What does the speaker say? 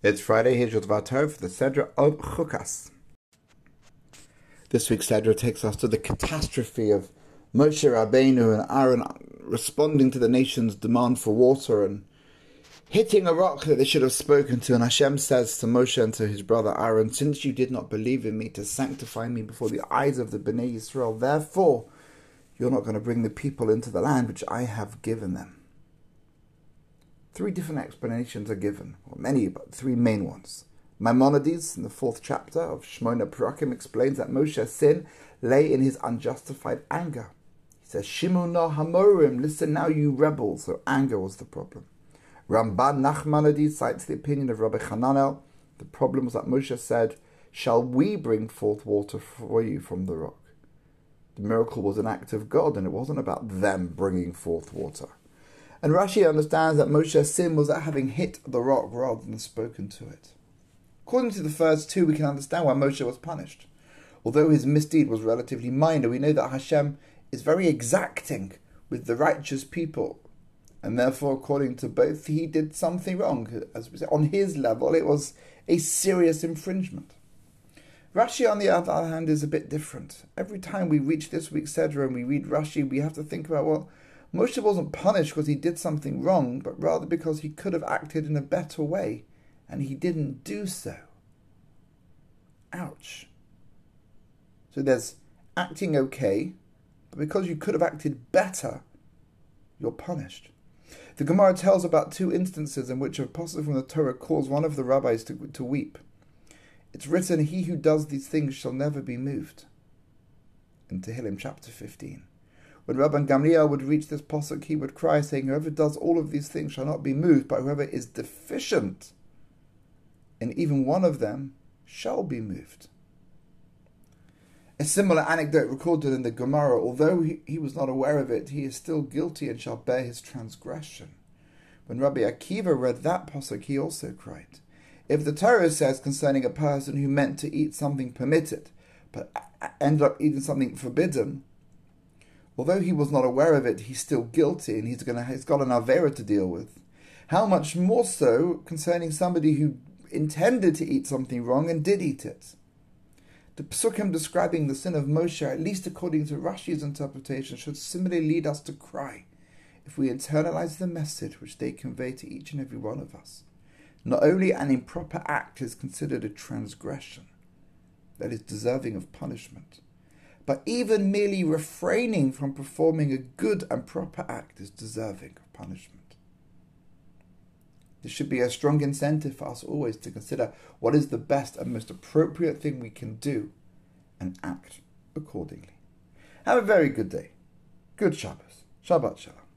It's Friday, Vatar for the Sedra of Chukas. This week's Sedra takes us to the catastrophe of Moshe Rabbeinu and Aaron responding to the nation's demand for water and hitting a rock that they should have spoken to. And Hashem says to Moshe and to his brother Aaron, Since you did not believe in me to sanctify me before the eyes of the Bnei Israel, therefore you're not going to bring the people into the land which I have given them. Three different explanations are given, or many, but three main ones. Maimonides, in the fourth chapter of Shmona Perakim, explains that Moshe's sin lay in his unjustified anger. He says, Shimona Hamorim, listen now, you rebels. So anger was the problem. Ramban Nachmanides cites the opinion of Rabbi Hananel. The problem was that Moshe said, Shall we bring forth water for you from the rock? The miracle was an act of God, and it wasn't about them bringing forth water. And Rashi understands that Moshe's sin was at having hit the rock rather than spoken to it. According to the first two, we can understand why Moshe was punished. Although his misdeed was relatively minor, we know that Hashem is very exacting with the righteous people. And therefore, according to both, he did something wrong. As we say, on his level, it was a serious infringement. Rashi, on the other hand, is a bit different. Every time we reach this week's Sedra and we read Rashi, we have to think about, well, Moshe wasn't punished because he did something wrong, but rather because he could have acted in a better way, and he didn't do so. Ouch. So there's acting okay, but because you could have acted better, you're punished. The Gemara tells about two instances in which a posuk from the Torah calls one of the rabbis to, to weep. It's written, He who does these things shall never be moved. In Tehillim chapter 15. When Rabban Gamliel would reach this posuk, he would cry, saying, Whoever does all of these things shall not be moved, but whoever is deficient in even one of them shall be moved. A similar anecdote recorded in the Gemara, although he, he was not aware of it, he is still guilty and shall bear his transgression. When Rabbi Akiva read that posuk, he also cried. If the Torah says concerning a person who meant to eat something permitted, but ended up eating something forbidden, although he was not aware of it, he's still guilty and he's gonna he's got an avera to deal with. How much more so concerning somebody who intended to eat something wrong and did eat it. The psukim describing the sin of Moshe, at least according to Rashi's interpretation, should similarly lead us to cry if we internalize the message which they convey to each and every one of us. Not only an improper act is considered a transgression that is deserving of punishment, but even merely refraining from performing a good and proper act is deserving of punishment. This should be a strong incentive for us always to consider what is the best and most appropriate thing we can do and act accordingly. Have a very good day. Good Shabbos. Shabbat Shalom.